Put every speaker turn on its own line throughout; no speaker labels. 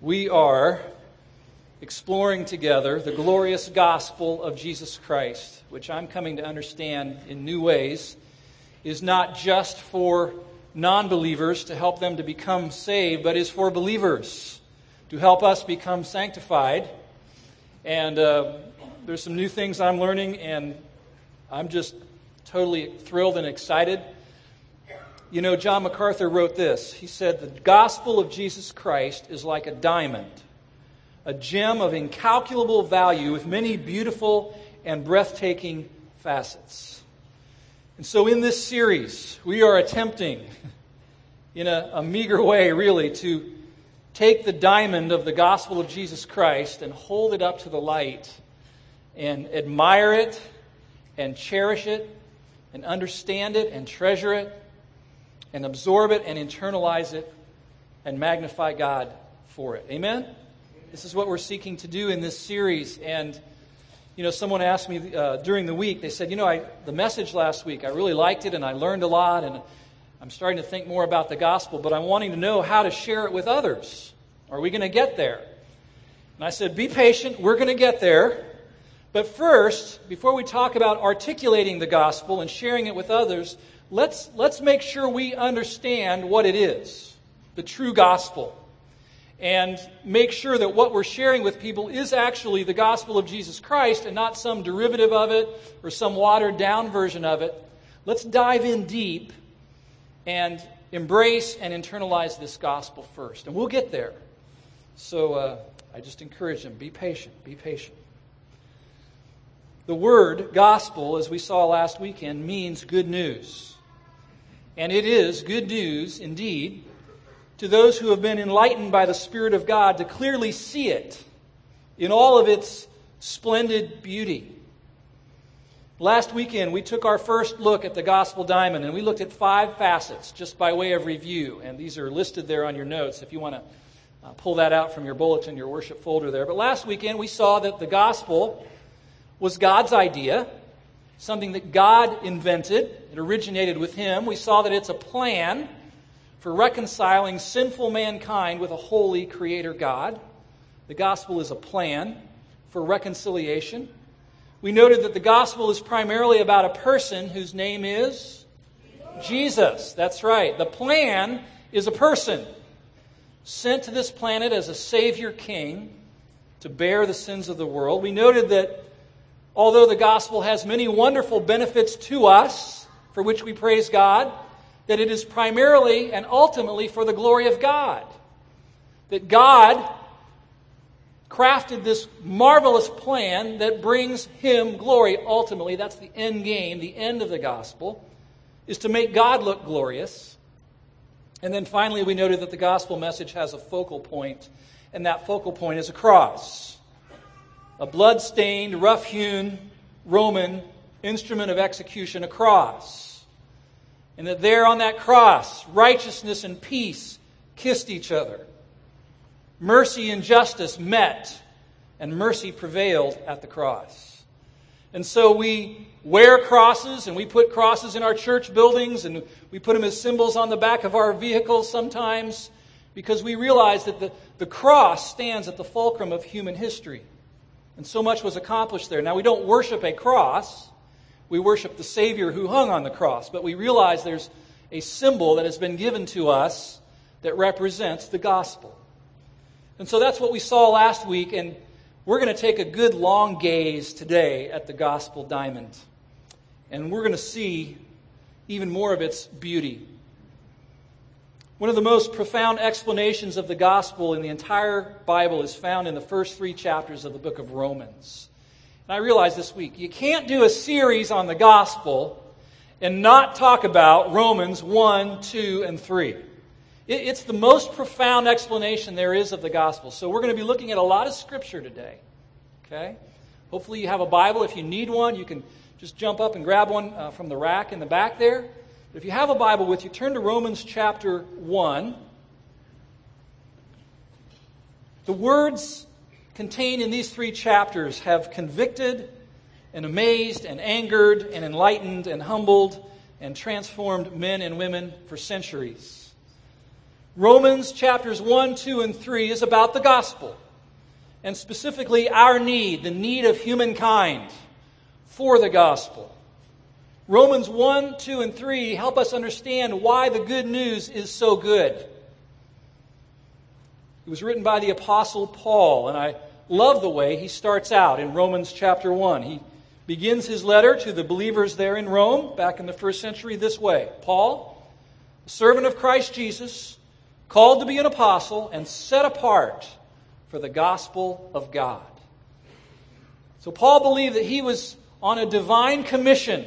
we are exploring together the glorious gospel of Jesus Christ, which I'm coming to understand in new ways is not just for non believers to help them to become saved, but is for believers to help us become sanctified. And uh, there's some new things I'm learning, and I'm just totally thrilled and excited. You know, John MacArthur wrote this. He said, The gospel of Jesus Christ is like a diamond, a gem of incalculable value with many beautiful and breathtaking facets. And so, in this series, we are attempting, in a, a meager way, really, to take the diamond of the gospel of Jesus Christ and hold it up to the light and admire it and cherish it and understand it and treasure it and absorb it and internalize it and magnify God for it. Amen? This is what we're seeking to do in this series. And, you know, someone asked me uh, during the week, they said, you know, I, the message last week, I really liked it and I learned a lot and I'm starting to think more about the gospel, but I'm wanting to know how to share it with others. Are we going to get there? And I said, be patient, we're going to get there. But first, before we talk about articulating the gospel and sharing it with others, let's, let's make sure we understand what it is the true gospel. And make sure that what we're sharing with people is actually the gospel of Jesus Christ and not some derivative of it or some watered down version of it. Let's dive in deep and embrace and internalize this gospel first. And we'll get there. So uh, I just encourage them be patient, be patient. The word gospel, as we saw last weekend, means good news. And it is good news indeed to those who have been enlightened by the Spirit of God to clearly see it in all of its splendid beauty. Last weekend, we took our first look at the Gospel Diamond, and we looked at five facets just by way of review. And these are listed there on your notes if you want to uh, pull that out from your bulletin, your worship folder there. But last weekend, we saw that the Gospel was God's idea, something that God invented. It originated with Him. We saw that it's a plan for reconciling sinful mankind with a holy Creator God. The gospel is a plan for reconciliation. We noted that the gospel is primarily about a person whose name is Jesus. That's right. The plan is a person sent to this planet as a Savior King to bear the sins of the world. We noted that although the gospel has many wonderful benefits to us, for which we praise God, that it is primarily and ultimately for the glory of God. That God crafted this marvelous plan that brings him glory ultimately. That's the end game, the end of the gospel, is to make God look glorious. And then finally, we noted that the gospel message has a focal point, and that focal point is a cross a blood-stained, rough-hewn Roman instrument of execution, a cross. And that there on that cross, righteousness and peace kissed each other. Mercy and justice met, and mercy prevailed at the cross. And so we wear crosses, and we put crosses in our church buildings, and we put them as symbols on the back of our vehicles sometimes, because we realize that the, the cross stands at the fulcrum of human history. And so much was accomplished there. Now, we don't worship a cross, we worship the Savior who hung on the cross, but we realize there's a symbol that has been given to us that represents the gospel. And so that's what we saw last week, and we're going to take a good long gaze today at the gospel diamond. And we're going to see even more of its beauty. One of the most profound explanations of the gospel in the entire Bible is found in the first three chapters of the book of Romans. And I realized this week, you can't do a series on the gospel and not talk about Romans 1, 2, and 3. It's the most profound explanation there is of the gospel. So we're going to be looking at a lot of scripture today. Okay? Hopefully you have a Bible. If you need one, you can just jump up and grab one uh, from the rack in the back there. If you have a Bible with you, turn to Romans chapter 1. The words contained in these three chapters have convicted and amazed and angered and enlightened and humbled and transformed men and women for centuries. Romans chapters 1, 2, and 3 is about the gospel, and specifically our need, the need of humankind for the gospel. Romans 1, 2, and 3 help us understand why the good news is so good. It was written by the Apostle Paul, and I love the way he starts out in Romans chapter 1. He begins his letter to the believers there in Rome back in the first century this way Paul, servant of Christ Jesus, called to be an apostle and set apart for the gospel of God. So Paul believed that he was on a divine commission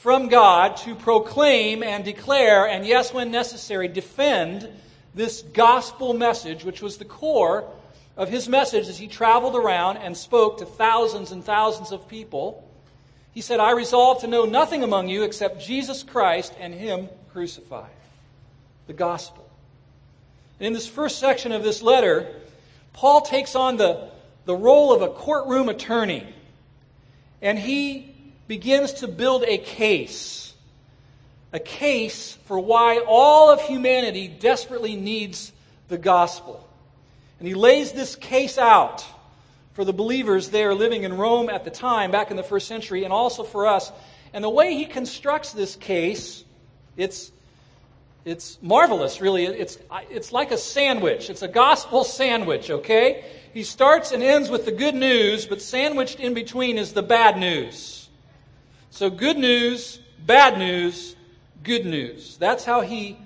from God to proclaim and declare, and yes, when necessary, defend this gospel message, which was the core of his message as he traveled around and spoke to thousands and thousands of people. He said, I resolve to know nothing among you except Jesus Christ and Him crucified. The gospel. And in this first section of this letter, Paul takes on the, the role of a courtroom attorney. And he begins to build a case. A case for why all of humanity desperately needs the gospel. And he lays this case out for the believers there living in Rome at the time, back in the first century, and also for us. And the way he constructs this case, it's, it's marvelous, really. It's, it's like a sandwich. It's a gospel sandwich, okay? He starts and ends with the good news, but sandwiched in between is the bad news. So, good news, bad news, good news. That's how he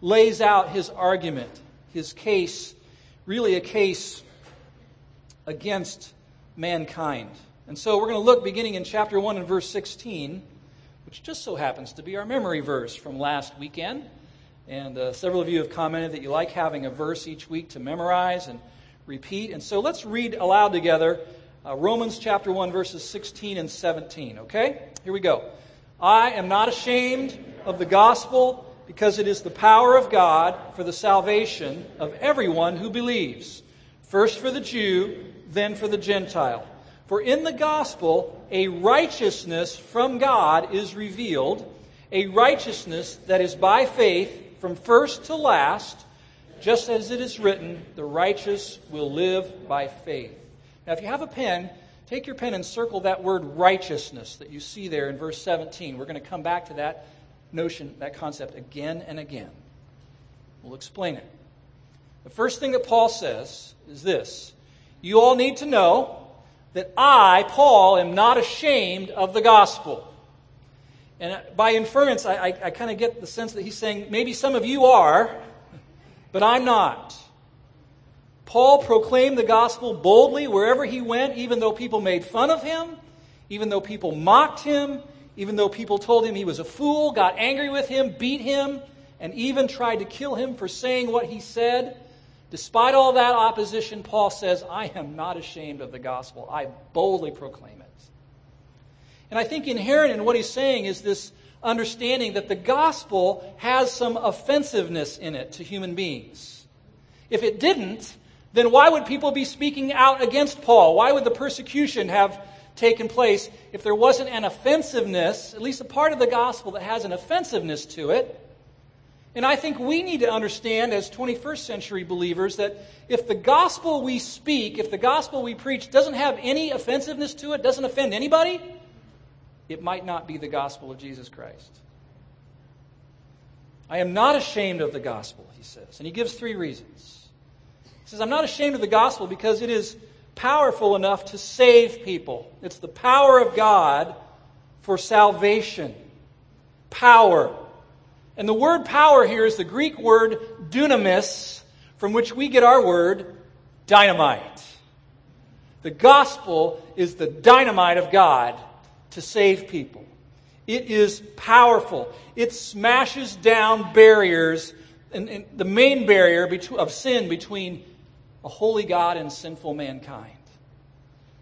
lays out his argument, his case, really a case against mankind. And so we're going to look beginning in chapter 1 and verse 16, which just so happens to be our memory verse from last weekend. And uh, several of you have commented that you like having a verse each week to memorize and repeat. And so let's read aloud together uh, Romans chapter 1, verses 16 and 17. Okay? Here we go. I am not ashamed of the gospel because it is the power of God for the salvation of everyone who believes, first for the Jew, then for the Gentile. For in the gospel, a righteousness from God is revealed, a righteousness that is by faith from first to last, just as it is written, the righteous will live by faith. Now, if you have a pen, take your pen and circle that word righteousness that you see there in verse 17. We're going to come back to that notion, that concept again and again. We'll explain it. The first thing that Paul says is this You all need to know that I, Paul, am not ashamed of the gospel. And uh, by inference, I, I, I kind of get the sense that he's saying maybe some of you are, but I'm not. Paul proclaimed the gospel boldly wherever he went, even though people made fun of him, even though people mocked him, even though people told him he was a fool, got angry with him, beat him, and even tried to kill him for saying what he said. Despite all that opposition, Paul says, I am not ashamed of the gospel. I boldly proclaim it. And I think inherent in what he's saying is this understanding that the gospel has some offensiveness in it to human beings. If it didn't, then why would people be speaking out against Paul? Why would the persecution have taken place if there wasn't an offensiveness, at least a part of the gospel that has an offensiveness to it? And I think we need to understand as 21st century believers that if the gospel we speak, if the gospel we preach doesn't have any offensiveness to it, doesn't offend anybody, it might not be the gospel of Jesus Christ. I am not ashamed of the gospel, he says. And he gives three reasons. He says, I'm not ashamed of the gospel because it is powerful enough to save people. It's the power of God for salvation. Power. And the word power here is the Greek word dunamis, from which we get our word dynamite. The gospel is the dynamite of God to save people. It is powerful. It smashes down barriers, and, and the main barrier of sin between a holy God and sinful mankind.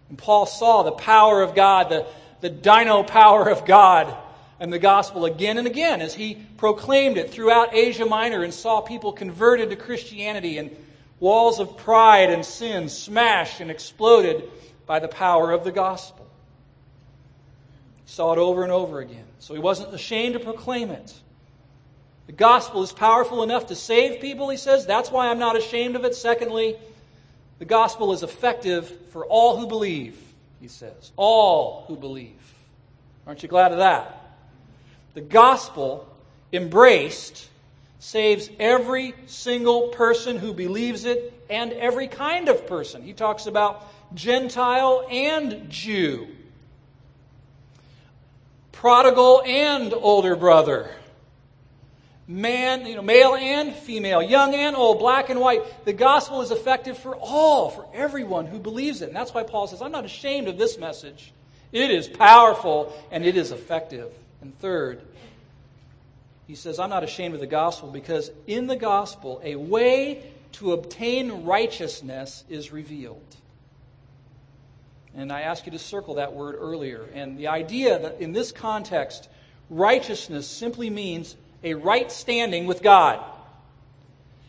And Paul saw the power of God, the, the dyno power of God and the gospel again and again as he proclaimed it throughout Asia Minor and saw people converted to Christianity and walls of pride and sin smashed and exploded by the power of the gospel. He saw it over and over again. So he wasn't ashamed to proclaim it. The gospel is powerful enough to save people, he says. That's why I'm not ashamed of it. Secondly, the gospel is effective for all who believe, he says. All who believe. Aren't you glad of that? The gospel, embraced, saves every single person who believes it and every kind of person. He talks about Gentile and Jew, prodigal and older brother man, you know, male and female, young and old, black and white. The gospel is effective for all, for everyone who believes it. And that's why Paul says, I'm not ashamed of this message. It is powerful and it is effective. And third, he says, I'm not ashamed of the gospel because in the gospel, a way to obtain righteousness is revealed. And I asked you to circle that word earlier. And the idea that in this context, righteousness simply means a right standing with God.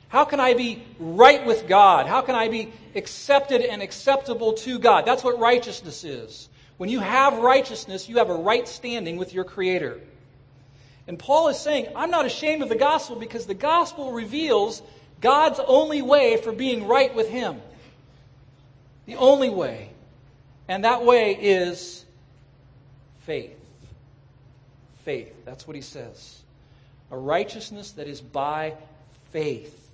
How can I be right with God? How can I be accepted and acceptable to God? That's what righteousness is. When you have righteousness, you have a right standing with your Creator. And Paul is saying, I'm not ashamed of the gospel because the gospel reveals God's only way for being right with Him. The only way. And that way is faith. Faith. That's what he says a righteousness that is by faith.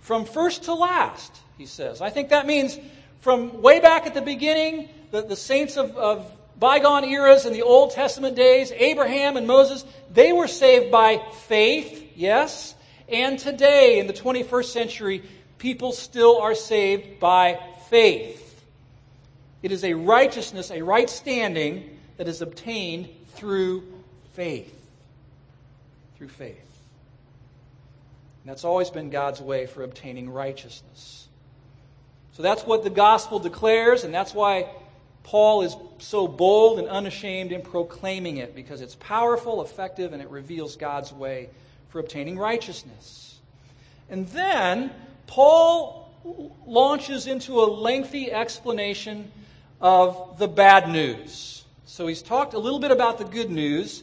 From first to last, he says. I think that means from way back at the beginning, the, the saints of, of bygone eras in the Old Testament days, Abraham and Moses, they were saved by faith, yes. And today, in the 21st century, people still are saved by faith. It is a righteousness, a right standing that is obtained through faith through faith. And that's always been God's way for obtaining righteousness. So that's what the gospel declares, and that's why Paul is so bold and unashamed in proclaiming it, because it's powerful, effective, and it reveals God's way for obtaining righteousness. And then Paul launches into a lengthy explanation of the bad news. So he's talked a little bit about the good news.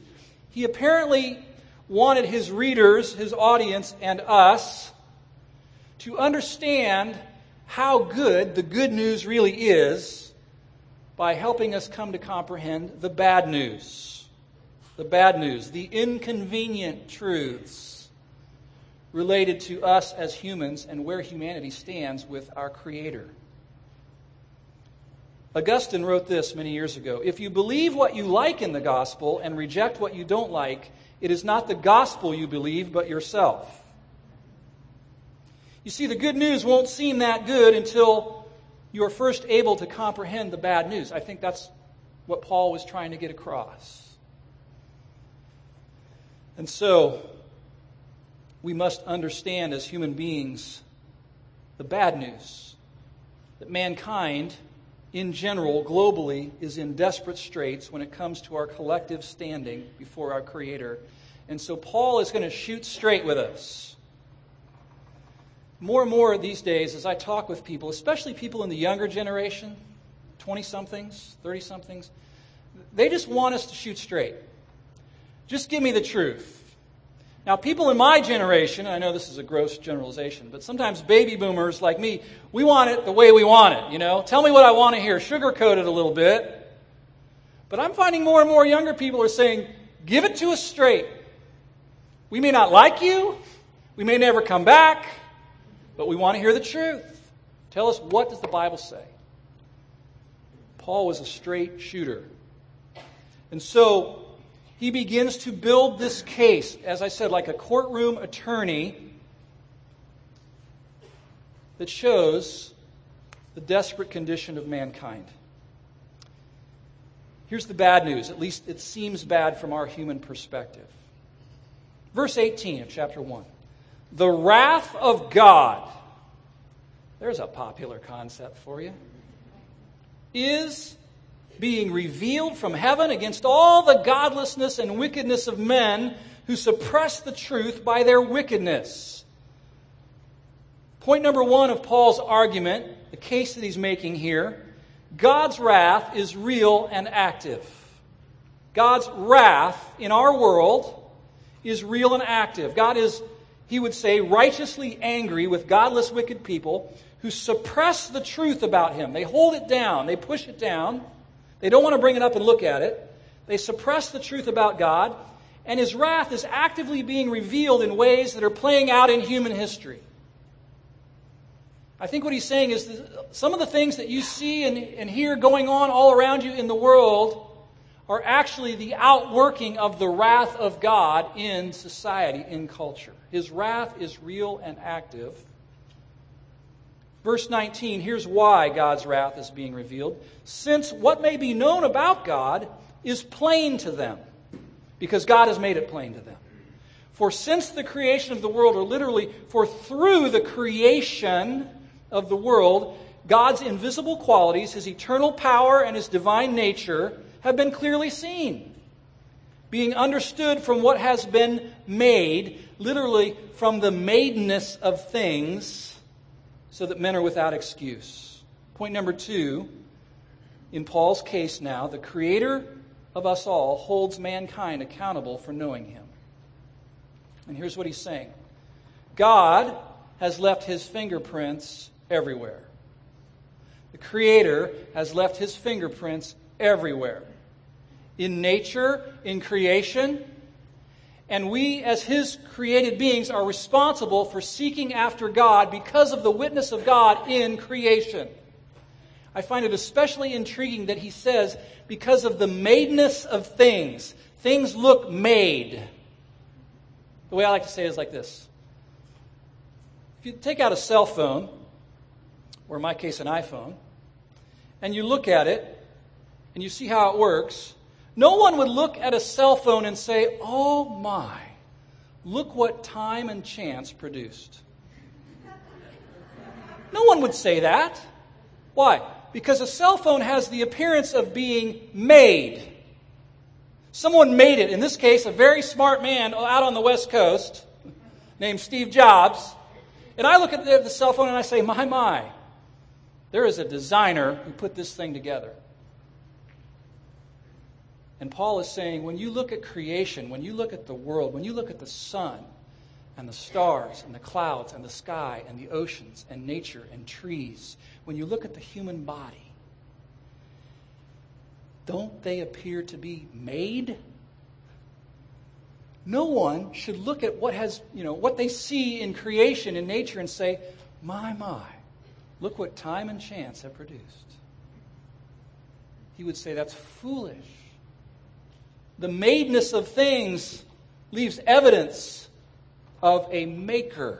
He apparently wanted his readers, his audience, and us to understand how good the good news really is by helping us come to comprehend the bad news. The bad news, the inconvenient truths related to us as humans and where humanity stands with our Creator. Augustine wrote this many years ago If you believe what you like in the gospel and reject what you don't like, it is not the gospel you believe, but yourself. You see, the good news won't seem that good until you are first able to comprehend the bad news. I think that's what Paul was trying to get across. And so, we must understand as human beings the bad news that mankind, in general, globally, is in desperate straits when it comes to our collective standing before our Creator. And so Paul is going to shoot straight with us. More and more these days, as I talk with people, especially people in the younger generation, 20 somethings, 30 somethings, they just want us to shoot straight. Just give me the truth. Now, people in my generation, I know this is a gross generalization, but sometimes baby boomers like me, we want it the way we want it, you know? Tell me what I want to hear, sugarcoat it a little bit. But I'm finding more and more younger people are saying, give it to us straight. We may not like you, we may never come back, but we want to hear the truth. Tell us what does the Bible say? Paul was a straight shooter. And so he begins to build this case, as I said, like a courtroom attorney that shows the desperate condition of mankind. Here's the bad news, at least it seems bad from our human perspective. Verse 18 of chapter 1. The wrath of God, there's a popular concept for you, is being revealed from heaven against all the godlessness and wickedness of men who suppress the truth by their wickedness. Point number one of Paul's argument, the case that he's making here God's wrath is real and active. God's wrath in our world is real and active. God is, he would say, righteously angry with godless, wicked people who suppress the truth about him. They hold it down, they push it down. They don't want to bring it up and look at it. They suppress the truth about God, and his wrath is actively being revealed in ways that are playing out in human history. I think what he's saying is some of the things that you see and, and hear going on all around you in the world are actually the outworking of the wrath of God in society, in culture. His wrath is real and active. Verse 19, here's why God's wrath is being revealed. Since what may be known about God is plain to them, because God has made it plain to them. For since the creation of the world, or literally, for through the creation of the world, God's invisible qualities, his eternal power, and his divine nature have been clearly seen, being understood from what has been made, literally from the madeness of things, so that men are without excuse. Point number two, in Paul's case now, the Creator of us all holds mankind accountable for knowing Him. And here's what he's saying God has left His fingerprints everywhere. The Creator has left His fingerprints everywhere in nature, in creation. And we, as His created beings, are responsible for seeking after God because of the witness of God in creation. I find it especially intriguing that He says, because of the madeness of things, things look made. The way I like to say it is like this If you take out a cell phone, or in my case, an iPhone, and you look at it, and you see how it works, no one would look at a cell phone and say, oh my, look what time and chance produced. No one would say that. Why? Because a cell phone has the appearance of being made. Someone made it. In this case, a very smart man out on the West Coast named Steve Jobs. And I look at the cell phone and I say, my, my, there is a designer who put this thing together. And Paul is saying when you look at creation, when you look at the world, when you look at the sun and the stars and the clouds and the sky and the oceans and nature and trees, when you look at the human body, don't they appear to be made? No one should look at what has, you know, what they see in creation in nature and say, "My my, look what time and chance have produced." He would say that's foolish the madeness of things leaves evidence of a maker.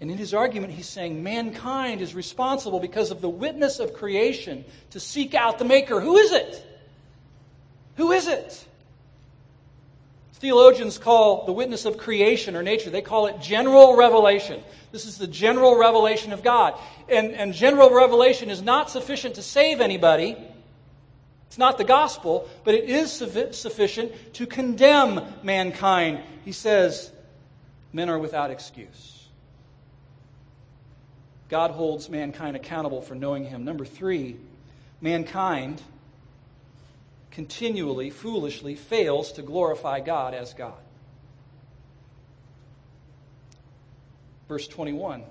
And in his argument, he's saying mankind is responsible because of the witness of creation to seek out the maker. Who is it? Who is it? Theologians call the witness of creation or nature, they call it general revelation. This is the general revelation of God. And, and general revelation is not sufficient to save anybody. It's not the gospel, but it is sufficient to condemn mankind. He says, men are without excuse. God holds mankind accountable for knowing him. Number three, mankind continually, foolishly fails to glorify God as God. Verse 21.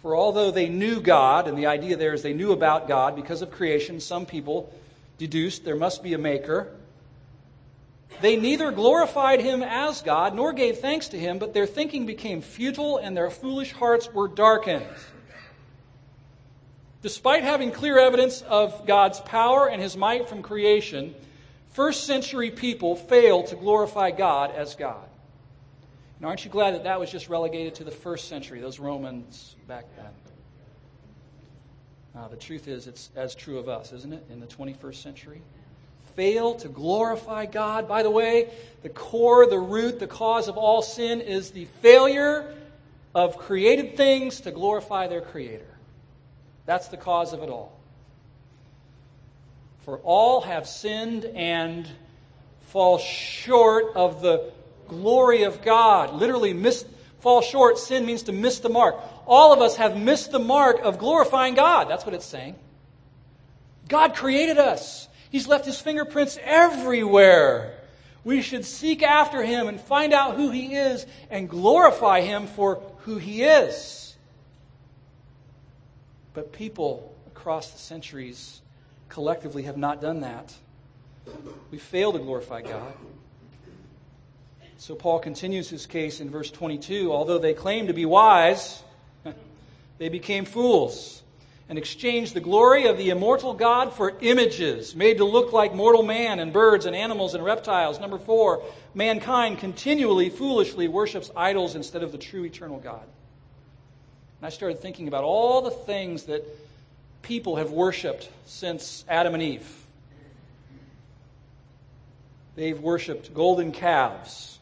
For although they knew God, and the idea there is they knew about God because of creation, some people deduced there must be a maker. They neither glorified him as God nor gave thanks to him, but their thinking became futile and their foolish hearts were darkened. Despite having clear evidence of God's power and his might from creation, first century people failed to glorify God as God. And aren't you glad that that was just relegated to the first century, those Romans back then? Uh, the truth is, it's as true of us, isn't it, in the 21st century? Fail to glorify God. By the way, the core, the root, the cause of all sin is the failure of created things to glorify their Creator. That's the cause of it all. For all have sinned and fall short of the glory of God. Literally, miss, fall short. Sin means to miss the mark all of us have missed the mark of glorifying God. That's what it's saying. God created us, He's left His fingerprints everywhere. We should seek after him and find out who he is and glorify him for who he is. But people across the centuries collectively have not done that. We fail to glorify God. So Paul continues his case in verse 22. Although they claim to be wise, they became fools and exchanged the glory of the immortal God for images made to look like mortal man and birds and animals and reptiles. Number four, mankind continually, foolishly worships idols instead of the true eternal God. And I started thinking about all the things that people have worshiped since Adam and Eve. They've worshiped golden calves,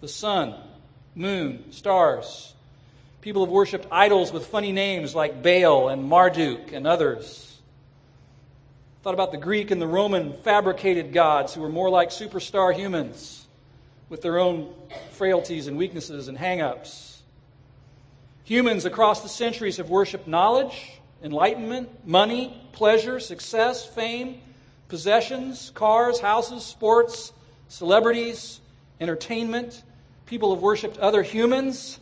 the sun, moon, stars. People have worshiped idols with funny names like Baal and Marduk and others. Thought about the Greek and the Roman fabricated gods who were more like superstar humans with their own frailties and weaknesses and hang ups. Humans across the centuries have worshiped knowledge, enlightenment, money, pleasure, success, fame, possessions, cars, houses, sports, celebrities, entertainment. People have worshiped other humans.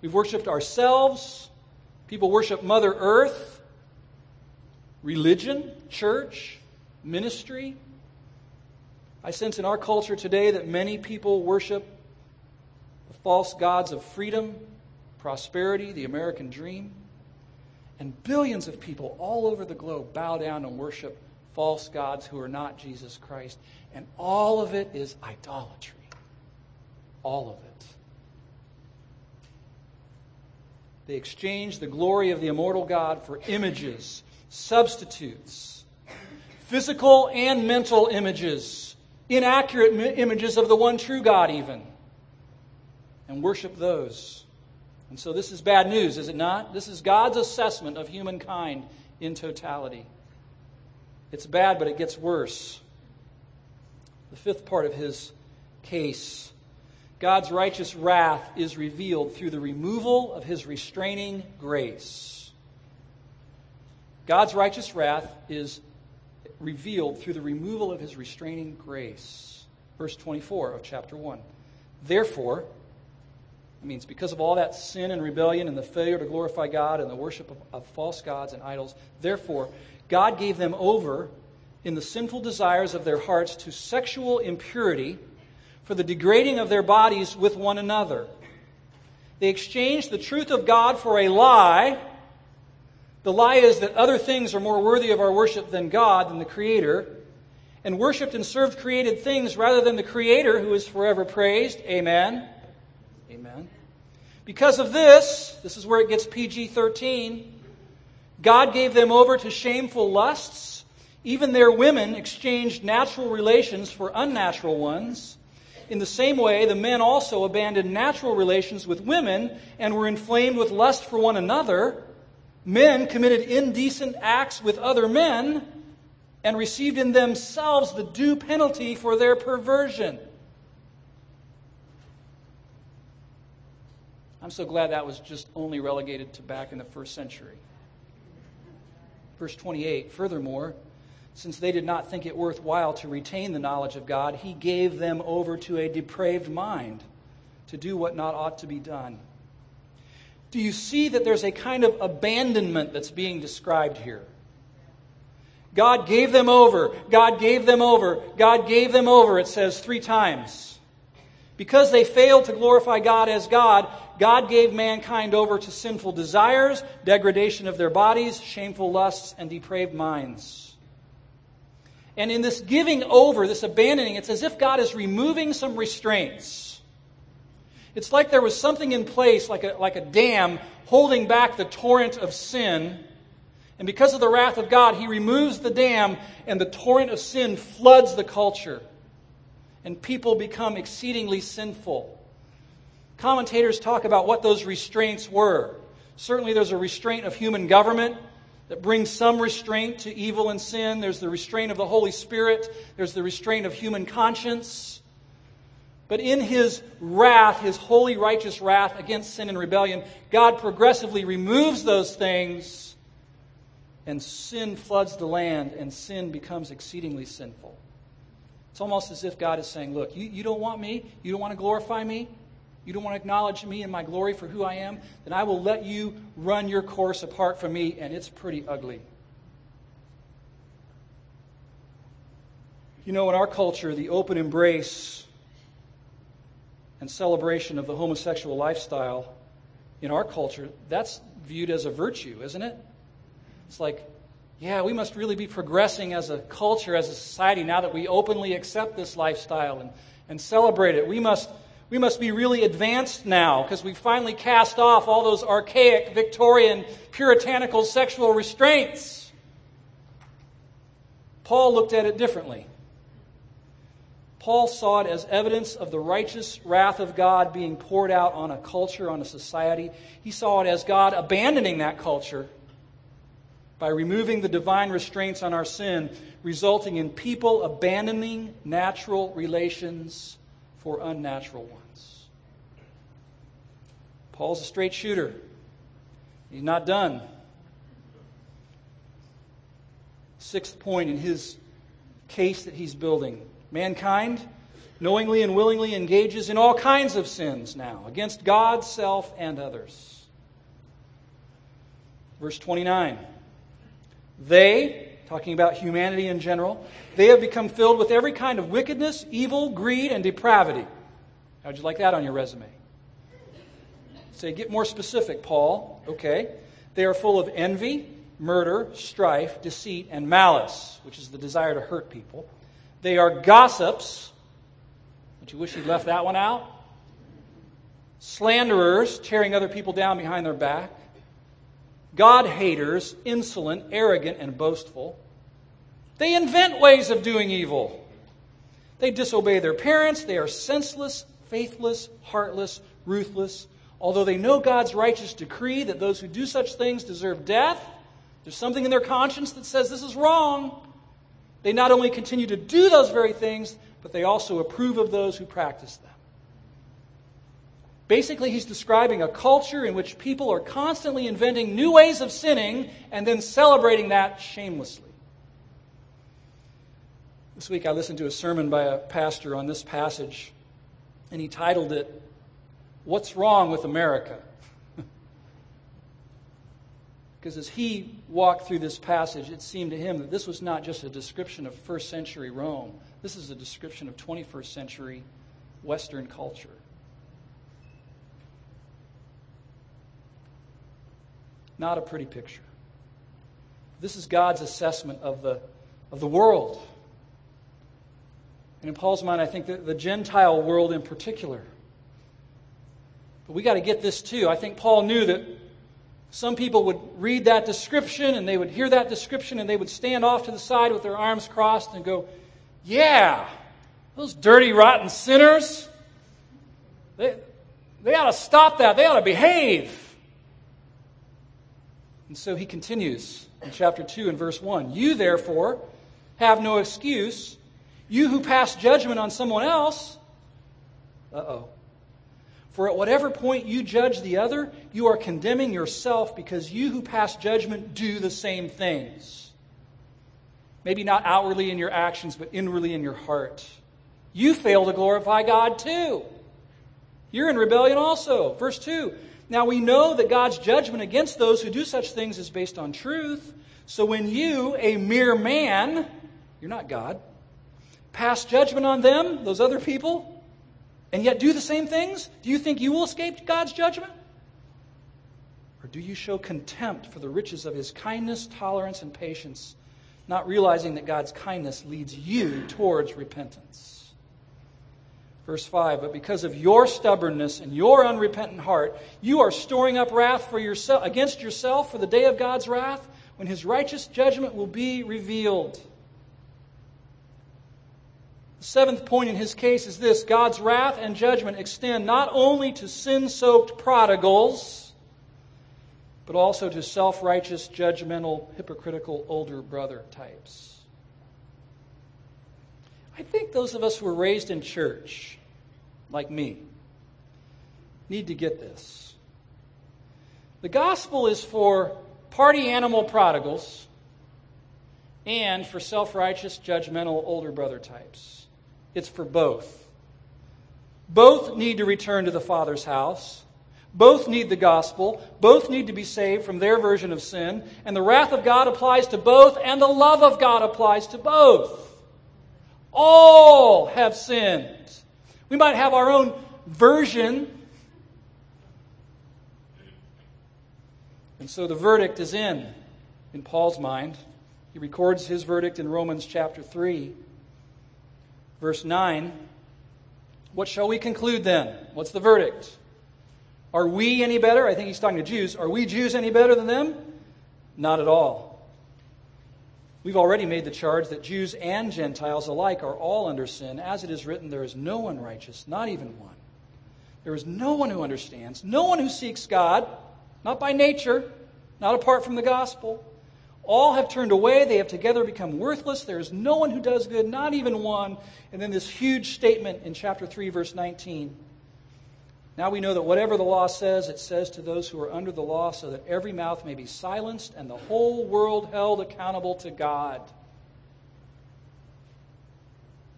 We've worshiped ourselves. People worship Mother Earth, religion, church, ministry. I sense in our culture today that many people worship the false gods of freedom, prosperity, the American dream. And billions of people all over the globe bow down and worship false gods who are not Jesus Christ. And all of it is idolatry. All of it. They exchange the glory of the immortal God for images, substitutes, physical and mental images, inaccurate images of the one true God, even, and worship those. And so this is bad news, is it not? This is God's assessment of humankind in totality. It's bad, but it gets worse. The fifth part of his case God's righteous wrath is revealed through the removal of his restraining grace. God's righteous wrath is revealed through the removal of his restraining grace. Verse 24 of chapter 1. Therefore, it means because of all that sin and rebellion and the failure to glorify God and the worship of, of false gods and idols, therefore, God gave them over in the sinful desires of their hearts to sexual impurity for the degrading of their bodies with one another. They exchanged the truth of God for a lie. The lie is that other things are more worthy of our worship than God, than the Creator, and worshiped and served created things rather than the Creator who is forever praised. Amen. Amen. Because of this, this is where it gets PG 13. God gave them over to shameful lusts. Even their women exchanged natural relations for unnatural ones. In the same way, the men also abandoned natural relations with women and were inflamed with lust for one another. Men committed indecent acts with other men and received in themselves the due penalty for their perversion. I'm so glad that was just only relegated to back in the first century. Verse 28 Furthermore, since they did not think it worthwhile to retain the knowledge of God, he gave them over to a depraved mind to do what not ought to be done. Do you see that there's a kind of abandonment that's being described here? God gave them over. God gave them over. God gave them over, it says three times. Because they failed to glorify God as God, God gave mankind over to sinful desires, degradation of their bodies, shameful lusts, and depraved minds. And in this giving over, this abandoning, it's as if God is removing some restraints. It's like there was something in place, like a, like a dam, holding back the torrent of sin. And because of the wrath of God, He removes the dam, and the torrent of sin floods the culture. And people become exceedingly sinful. Commentators talk about what those restraints were. Certainly, there's a restraint of human government that brings some restraint to evil and sin. There's the restraint of the Holy Spirit. There's the restraint of human conscience. But in his wrath, his holy, righteous wrath against sin and rebellion, God progressively removes those things, and sin floods the land, and sin becomes exceedingly sinful. It's almost as if God is saying, Look, you, you don't want me? You don't want to glorify me? You don't want to acknowledge me and my glory for who I am? Then I will let you run your course apart from me, and it's pretty ugly. You know, in our culture, the open embrace and celebration of the homosexual lifestyle in our culture, that's viewed as a virtue, isn't it? It's like, yeah, we must really be progressing as a culture, as a society, now that we openly accept this lifestyle and, and celebrate it. We must, we must be really advanced now because we finally cast off all those archaic, Victorian, puritanical sexual restraints. Paul looked at it differently. Paul saw it as evidence of the righteous wrath of God being poured out on a culture, on a society. He saw it as God abandoning that culture by removing the divine restraints on our sin, resulting in people abandoning natural relations for unnatural ones. Paul's a straight shooter. He's not done. Sixth point in his case that he's building Mankind knowingly and willingly engages in all kinds of sins now against God, self, and others. Verse 29. They, talking about humanity in general, they have become filled with every kind of wickedness, evil, greed, and depravity. How'd you like that on your resume? Say, get more specific, Paul. Okay. They are full of envy, murder, strife, deceit, and malice, which is the desire to hurt people they are gossips. Don't you wish you'd left that one out? Slanderers, tearing other people down behind their back. God haters, insolent, arrogant, and boastful. They invent ways of doing evil. They disobey their parents. They are senseless, faithless, heartless, ruthless. Although they know God's righteous decree that those who do such things deserve death, there's something in their conscience that says this is wrong. They not only continue to do those very things, but they also approve of those who practice them. Basically, he's describing a culture in which people are constantly inventing new ways of sinning and then celebrating that shamelessly. This week I listened to a sermon by a pastor on this passage, and he titled it, What's Wrong with America? Because as he walked through this passage, it seemed to him that this was not just a description of first century Rome, this is a description of 21st century Western culture. Not a pretty picture. This is God's assessment of the, of the world. And in Paul's mind, I think that the Gentile world in particular. But we got to get this too. I think Paul knew that some people would read that description and they would hear that description and they would stand off to the side with their arms crossed and go, Yeah, those dirty, rotten sinners, they, they ought to stop that. They ought to behave. And so he continues in chapter 2 and verse 1 You, therefore, have no excuse. You who pass judgment on someone else, uh oh. For at whatever point you judge the other, you are condemning yourself because you who pass judgment do the same things. Maybe not outwardly in your actions, but inwardly in your heart. You fail to glorify God too. You're in rebellion also. Verse 2 Now we know that God's judgment against those who do such things is based on truth. So when you, a mere man, you're not God, pass judgment on them, those other people, and yet do the same things? Do you think you will escape God's judgment? Or do you show contempt for the riches of his kindness, tolerance, and patience, not realizing that God's kindness leads you towards repentance? Verse 5 But because of your stubbornness and your unrepentant heart, you are storing up wrath for yourself, against yourself for the day of God's wrath, when his righteous judgment will be revealed. The seventh point in his case is this God's wrath and judgment extend not only to sin soaked prodigals, but also to self righteous, judgmental, hypocritical older brother types. I think those of us who were raised in church, like me, need to get this. The gospel is for party animal prodigals and for self righteous, judgmental older brother types. it's for both. Both need to return to the Father's house. Both need the gospel. Both need to be saved from their version of sin. And the wrath of God applies to both, and the love of God applies to both. All have sinned. We might have our own version. And so the verdict is in, in Paul's mind. He records his verdict in Romans chapter 3, verse 9. What shall we conclude then? What's the verdict? Are we any better? I think he's talking to Jews. Are we Jews any better than them? Not at all. We've already made the charge that Jews and Gentiles alike are all under sin. As it is written, there is no one righteous, not even one. There is no one who understands, no one who seeks God, not by nature, not apart from the gospel. All have turned away. They have together become worthless. There is no one who does good, not even one. And then this huge statement in chapter 3, verse 19. Now we know that whatever the law says, it says to those who are under the law, so that every mouth may be silenced and the whole world held accountable to God.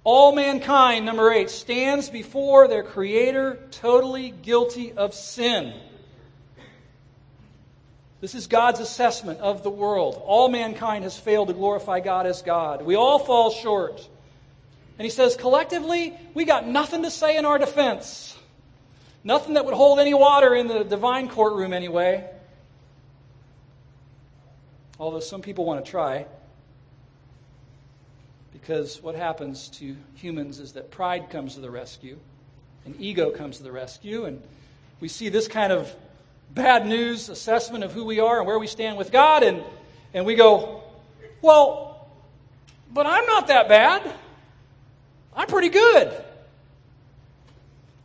All mankind, number eight, stands before their Creator totally guilty of sin. This is God's assessment of the world. All mankind has failed to glorify God as God. We all fall short. And he says, collectively, we got nothing to say in our defense. Nothing that would hold any water in the divine courtroom, anyway. Although some people want to try. Because what happens to humans is that pride comes to the rescue, and ego comes to the rescue, and we see this kind of bad news assessment of who we are and where we stand with God, and, and we go, well, but I'm not that bad. I'm pretty good.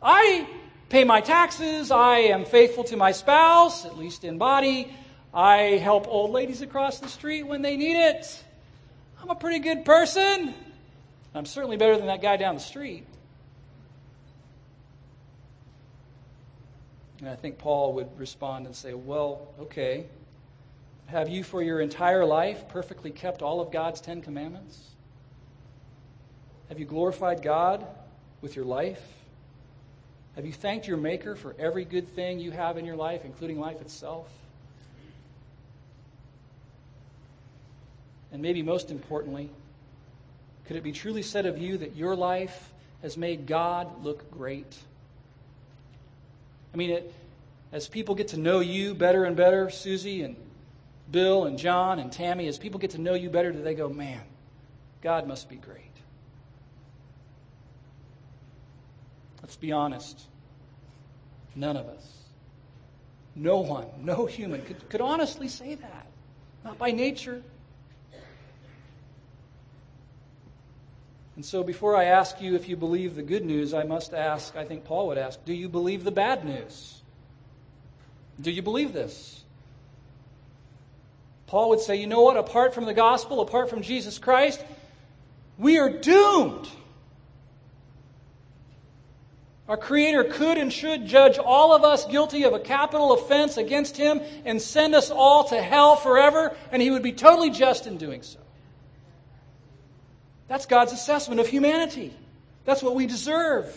I pay my taxes. I am faithful to my spouse, at least in body. I help old ladies across the street when they need it. I'm a pretty good person. I'm certainly better than that guy down the street. And I think Paul would respond and say, Well, okay. Have you for your entire life perfectly kept all of God's Ten Commandments? Have you glorified God with your life? Have you thanked your Maker for every good thing you have in your life, including life itself? And maybe most importantly, could it be truly said of you that your life has made God look great? I mean, it, as people get to know you better and better, Susie and Bill and John and Tammy, as people get to know you better, do they go, man, God must be great? Let's be honest. None of us, no one, no human could, could honestly say that. Not by nature. And so, before I ask you if you believe the good news, I must ask, I think Paul would ask, do you believe the bad news? Do you believe this? Paul would say, you know what? Apart from the gospel, apart from Jesus Christ, we are doomed. Our Creator could and should judge all of us guilty of a capital offense against Him and send us all to hell forever, and He would be totally just in doing so. That's God's assessment of humanity. That's what we deserve.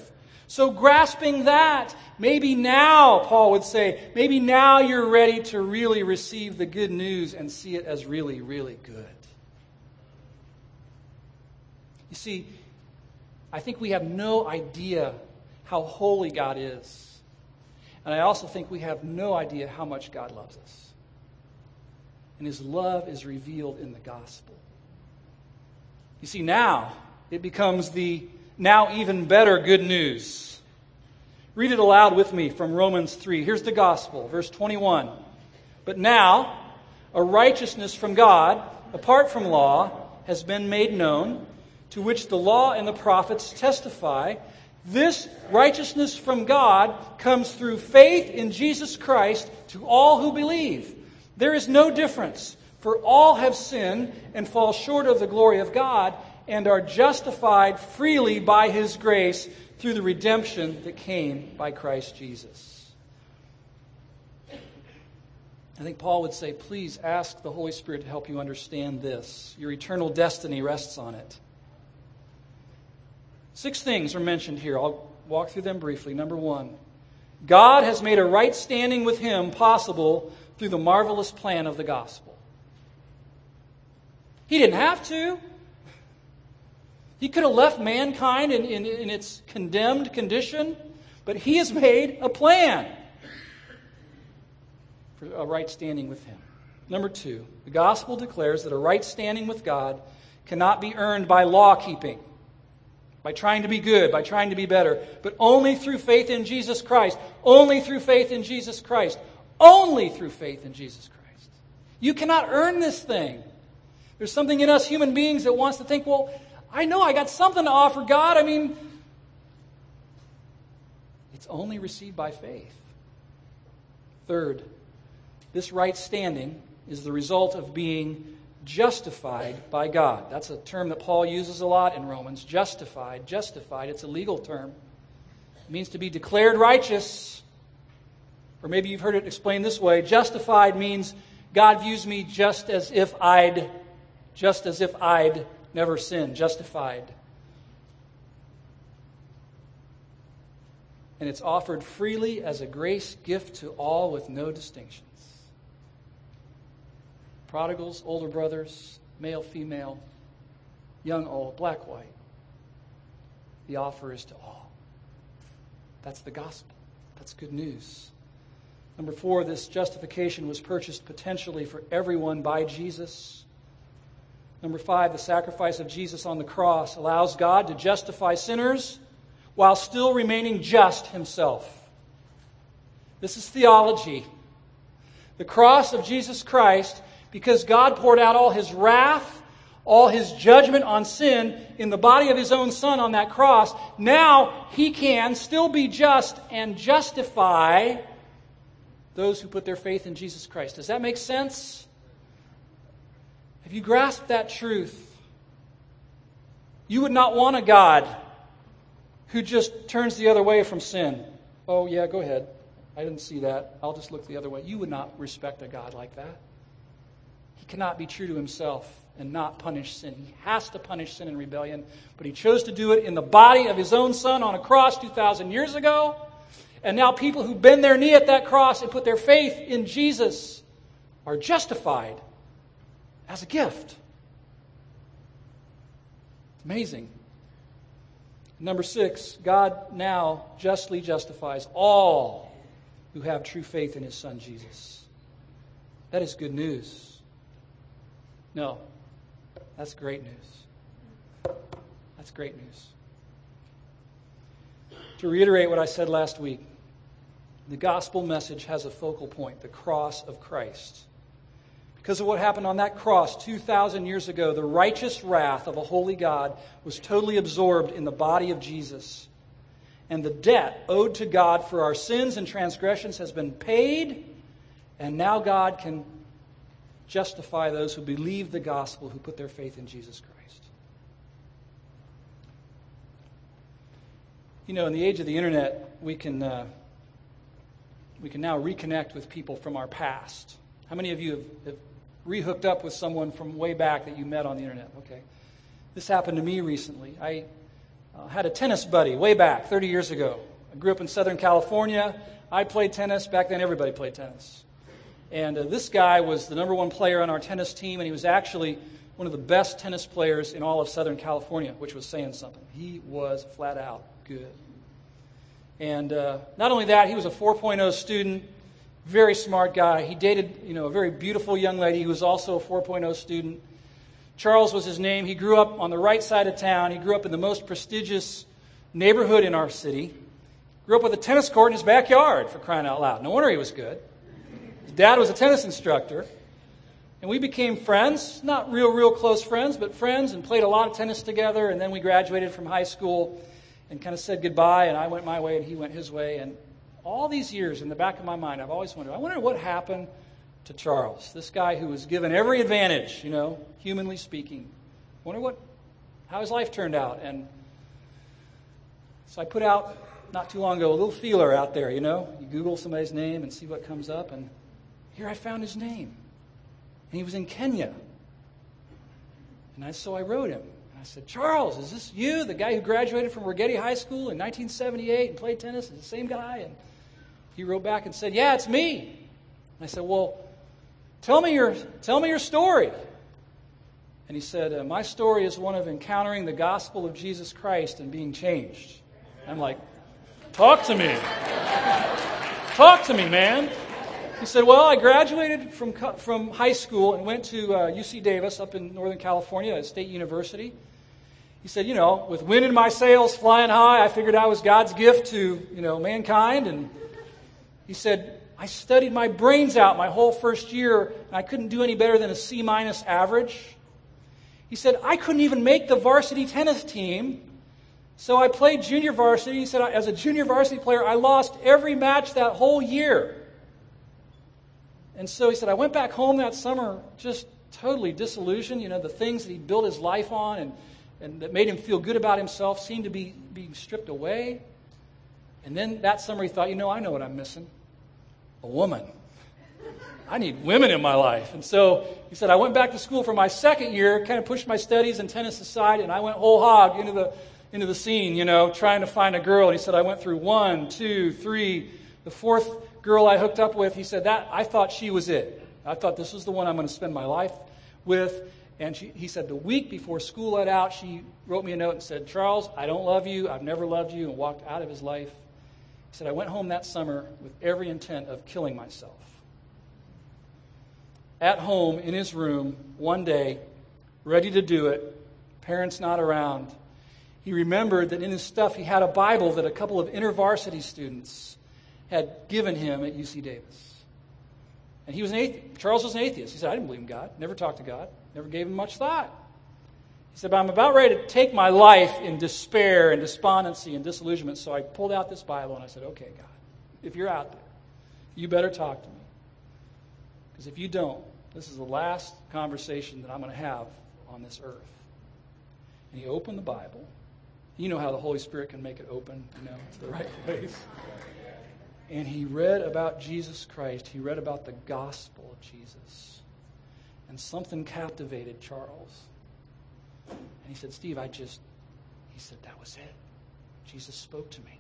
So, grasping that, maybe now, Paul would say, maybe now you're ready to really receive the good news and see it as really, really good. You see, I think we have no idea how holy God is. And I also think we have no idea how much God loves us. And his love is revealed in the gospel. You see, now it becomes the now even better good news. Read it aloud with me from Romans 3. Here's the gospel, verse 21. But now, a righteousness from God, apart from law, has been made known, to which the law and the prophets testify. This righteousness from God comes through faith in Jesus Christ to all who believe. There is no difference. For all have sinned and fall short of the glory of God and are justified freely by his grace through the redemption that came by Christ Jesus. I think Paul would say, please ask the Holy Spirit to help you understand this. Your eternal destiny rests on it. Six things are mentioned here. I'll walk through them briefly. Number one, God has made a right standing with Him possible through the marvelous plan of the gospel. He didn't have to. He could have left mankind in, in, in, its condemned condition, but He has made a plan for a right standing with Him. Number two, the gospel declares that a right standing with God cannot be earned by law keeping, by trying to be good, by trying to be better, but only through faith in Jesus Christ. Only through faith in Jesus Christ. Only through faith in Jesus Christ. You cannot earn this thing. There's something in us human beings that wants to think, well, I know I got something to offer God. I mean, it's only received by faith. Third, this right standing is the result of being justified by God. That's a term that Paul uses a lot in Romans. Justified, justified. It's a legal term. It means to be declared righteous. Or maybe you've heard it explained this way. Justified means God views me just as if I'd just as if I'd never sinned, justified. And it's offered freely as a grace gift to all with no distinction prodigals, older brothers, male, female, young, old, black, white. The offer is to all. That's the gospel. That's good news. Number four, this justification was purchased potentially for everyone by Jesus. Number five, the sacrifice of Jesus on the cross allows God to justify sinners while still remaining just himself. This is theology. The cross of Jesus Christ because God poured out all his wrath, all his judgment on sin in the body of his own son on that cross, now he can still be just and justify those who put their faith in Jesus Christ. Does that make sense? If you grasp that truth? You would not want a God who just turns the other way from sin. Oh, yeah, go ahead. I didn't see that. I'll just look the other way. You would not respect a God like that cannot be true to himself and not punish sin. He has to punish sin and rebellion, but he chose to do it in the body of his own son on a cross 2,000 years ago. And now people who bend their knee at that cross and put their faith in Jesus are justified as a gift. Amazing. Number six, God now justly justifies all who have true faith in his son Jesus. That is good news. No. That's great news. That's great news. To reiterate what I said last week, the gospel message has a focal point the cross of Christ. Because of what happened on that cross 2,000 years ago, the righteous wrath of a holy God was totally absorbed in the body of Jesus. And the debt owed to God for our sins and transgressions has been paid, and now God can justify those who believe the gospel, who put their faith in Jesus Christ. You know, in the age of the internet, we can, uh, we can now reconnect with people from our past. How many of you have, have rehooked up with someone from way back that you met on the internet? Okay. This happened to me recently. I uh, had a tennis buddy way back, 30 years ago. I grew up in Southern California. I played tennis. Back then, everybody played tennis. And uh, this guy was the number one player on our tennis team, and he was actually one of the best tennis players in all of Southern California, which was saying something. He was flat out good. And uh, not only that, he was a 4.0 student, very smart guy. He dated, you know, a very beautiful young lady who was also a 4.0 student. Charles was his name. He grew up on the right side of town. He grew up in the most prestigious neighborhood in our city. Grew up with a tennis court in his backyard, for crying out loud. No wonder he was good. Dad was a tennis instructor. And we became friends, not real, real close friends, but friends, and played a lot of tennis together. And then we graduated from high school and kind of said goodbye. And I went my way and he went his way. And all these years in the back of my mind, I've always wondered I wonder what happened to Charles, this guy who was given every advantage, you know, humanly speaking. I wonder what, how his life turned out. And so I put out, not too long ago, a little feeler out there, you know. You Google somebody's name and see what comes up. And here I found his name. And he was in Kenya. And I, so I wrote him. And I said, Charles, is this you, the guy who graduated from Righetti High School in 1978 and played tennis? Is the same guy? And he wrote back and said, Yeah, it's me. And I said, Well, tell me your, tell me your story. And he said, uh, My story is one of encountering the gospel of Jesus Christ and being changed. I'm like, Talk to me. Talk to me, man. He said, Well, I graduated from, from high school and went to uh, UC Davis up in Northern California, a state university. He said, You know, with wind in my sails flying high, I figured I was God's gift to, you know, mankind. And he said, I studied my brains out my whole first year, and I couldn't do any better than a C minus average. He said, I couldn't even make the varsity tennis team. So I played junior varsity. He said, as a junior varsity player, I lost every match that whole year. And so he said, I went back home that summer just totally disillusioned. You know, the things that he built his life on and, and that made him feel good about himself seemed to be being stripped away. And then that summer he thought, you know, I know what I'm missing a woman. I need women in my life. And so he said, I went back to school for my second year, kind of pushed my studies and tennis aside, and I went whole hog into the, into the scene, you know, trying to find a girl. And he said, I went through one, two, three. The fourth girl I hooked up with, he said, that I thought she was it. I thought this was the one I'm going to spend my life with. And she, he said, the week before school let out, she wrote me a note and said, Charles, I don't love you. I've never loved you, and walked out of his life. He said, I went home that summer with every intent of killing myself. At home, in his room, one day, ready to do it, parents not around, he remembered that in his stuff he had a Bible that a couple of intervarsity students had given him at UC Davis. And he was an atheist. Charles was an atheist. He said, I didn't believe in God, never talked to God, never gave him much thought. He said, But I'm about ready to take my life in despair and despondency and disillusionment. So I pulled out this Bible and I said, Okay, God, if you're out there, you better talk to me. Because if you don't, this is the last conversation that I'm going to have on this earth. And he opened the Bible. You know how the Holy Spirit can make it open, you know, to the right place and he read about Jesus Christ. He read about the gospel of Jesus. And something captivated Charles. And he said, Steve, I just, he said, that was it. Jesus spoke to me.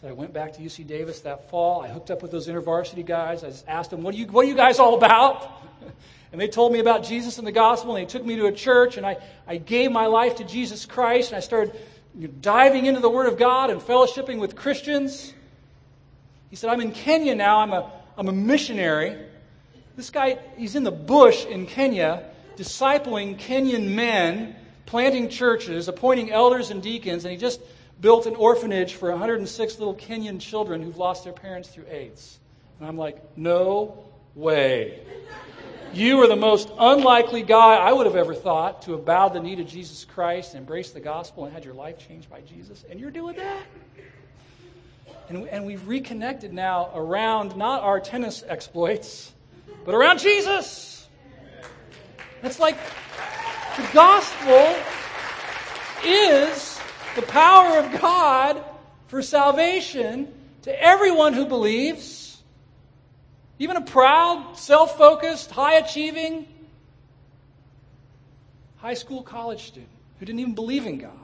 So I went back to UC Davis that fall. I hooked up with those intervarsity guys. I just asked them, what are you, what are you guys all about? and they told me about Jesus and the gospel, and they took me to a church, and I, I gave my life to Jesus Christ, and I started diving into the Word of God and fellowshipping with Christians. He said, I'm in Kenya now. I'm a, I'm a missionary. This guy, he's in the bush in Kenya, discipling Kenyan men, planting churches, appointing elders and deacons, and he just built an orphanage for 106 little Kenyan children who've lost their parents through AIDS. And I'm like, no way. You are the most unlikely guy I would have ever thought to have bowed the knee to Jesus Christ, embraced the gospel, and had your life changed by Jesus, and you're doing that? And, and we've reconnected now around not our tennis exploits, but around Jesus. It's like the gospel is the power of God for salvation to everyone who believes, even a proud, self focused, high achieving high school college student who didn't even believe in God.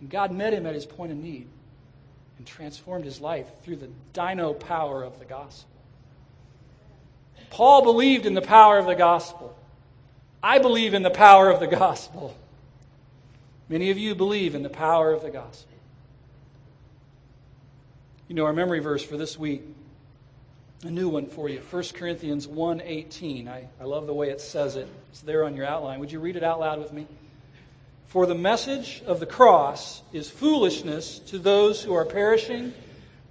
And God met him at his point of need and transformed his life through the dyno power of the gospel. Paul believed in the power of the gospel. I believe in the power of the gospel. Many of you believe in the power of the gospel. You know our memory verse for this week, a new one for you, 1 Corinthians 1.18. I, I love the way it says it. It's there on your outline. Would you read it out loud with me? For the message of the cross is foolishness to those who are perishing,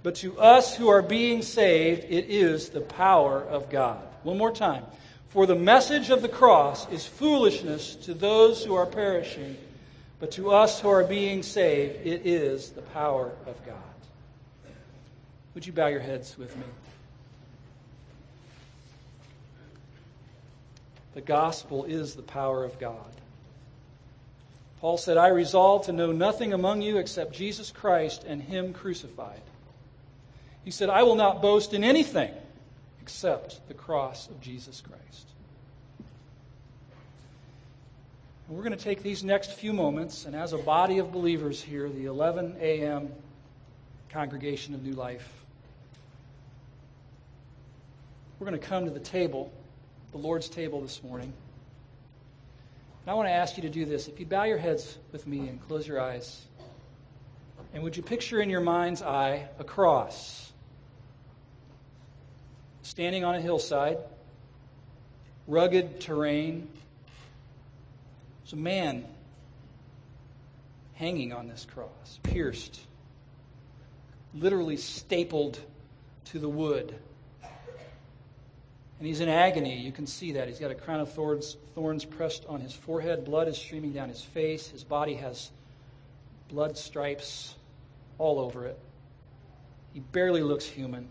but to us who are being saved, it is the power of God. One more time. For the message of the cross is foolishness to those who are perishing, but to us who are being saved, it is the power of God. Would you bow your heads with me? The gospel is the power of God. Paul said, I resolve to know nothing among you except Jesus Christ and Him crucified. He said, I will not boast in anything except the cross of Jesus Christ. And We're going to take these next few moments, and as a body of believers here, the 11 a.m. congregation of New Life, we're going to come to the table, the Lord's table this morning. And I want to ask you to do this. If you bow your heads with me and close your eyes, and would you picture in your mind's eye a cross standing on a hillside, rugged terrain? There's a man hanging on this cross, pierced, literally stapled to the wood. And he's in agony. You can see that. He's got a crown of thorns, thorns pressed on his forehead. Blood is streaming down his face. His body has blood stripes all over it. He barely looks human.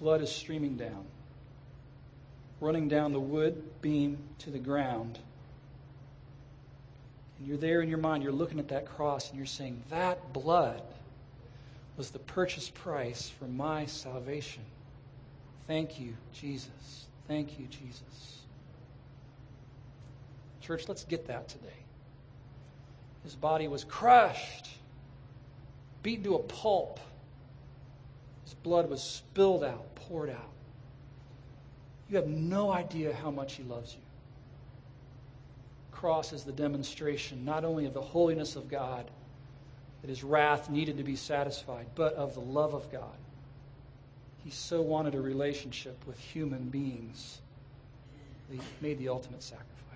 Blood is streaming down running down the wood beam to the ground. And you're there in your mind, you're looking at that cross, and you're saying, That blood was the purchase price for my salvation. Thank you, Jesus. Thank you, Jesus. Church, let's get that today. His body was crushed, beaten to a pulp. His blood was spilled out, poured out. You have no idea how much He loves you. Cross is the demonstration not only of the holiness of God, that His wrath needed to be satisfied, but of the love of God. He so wanted a relationship with human beings, He made the ultimate sacrifice.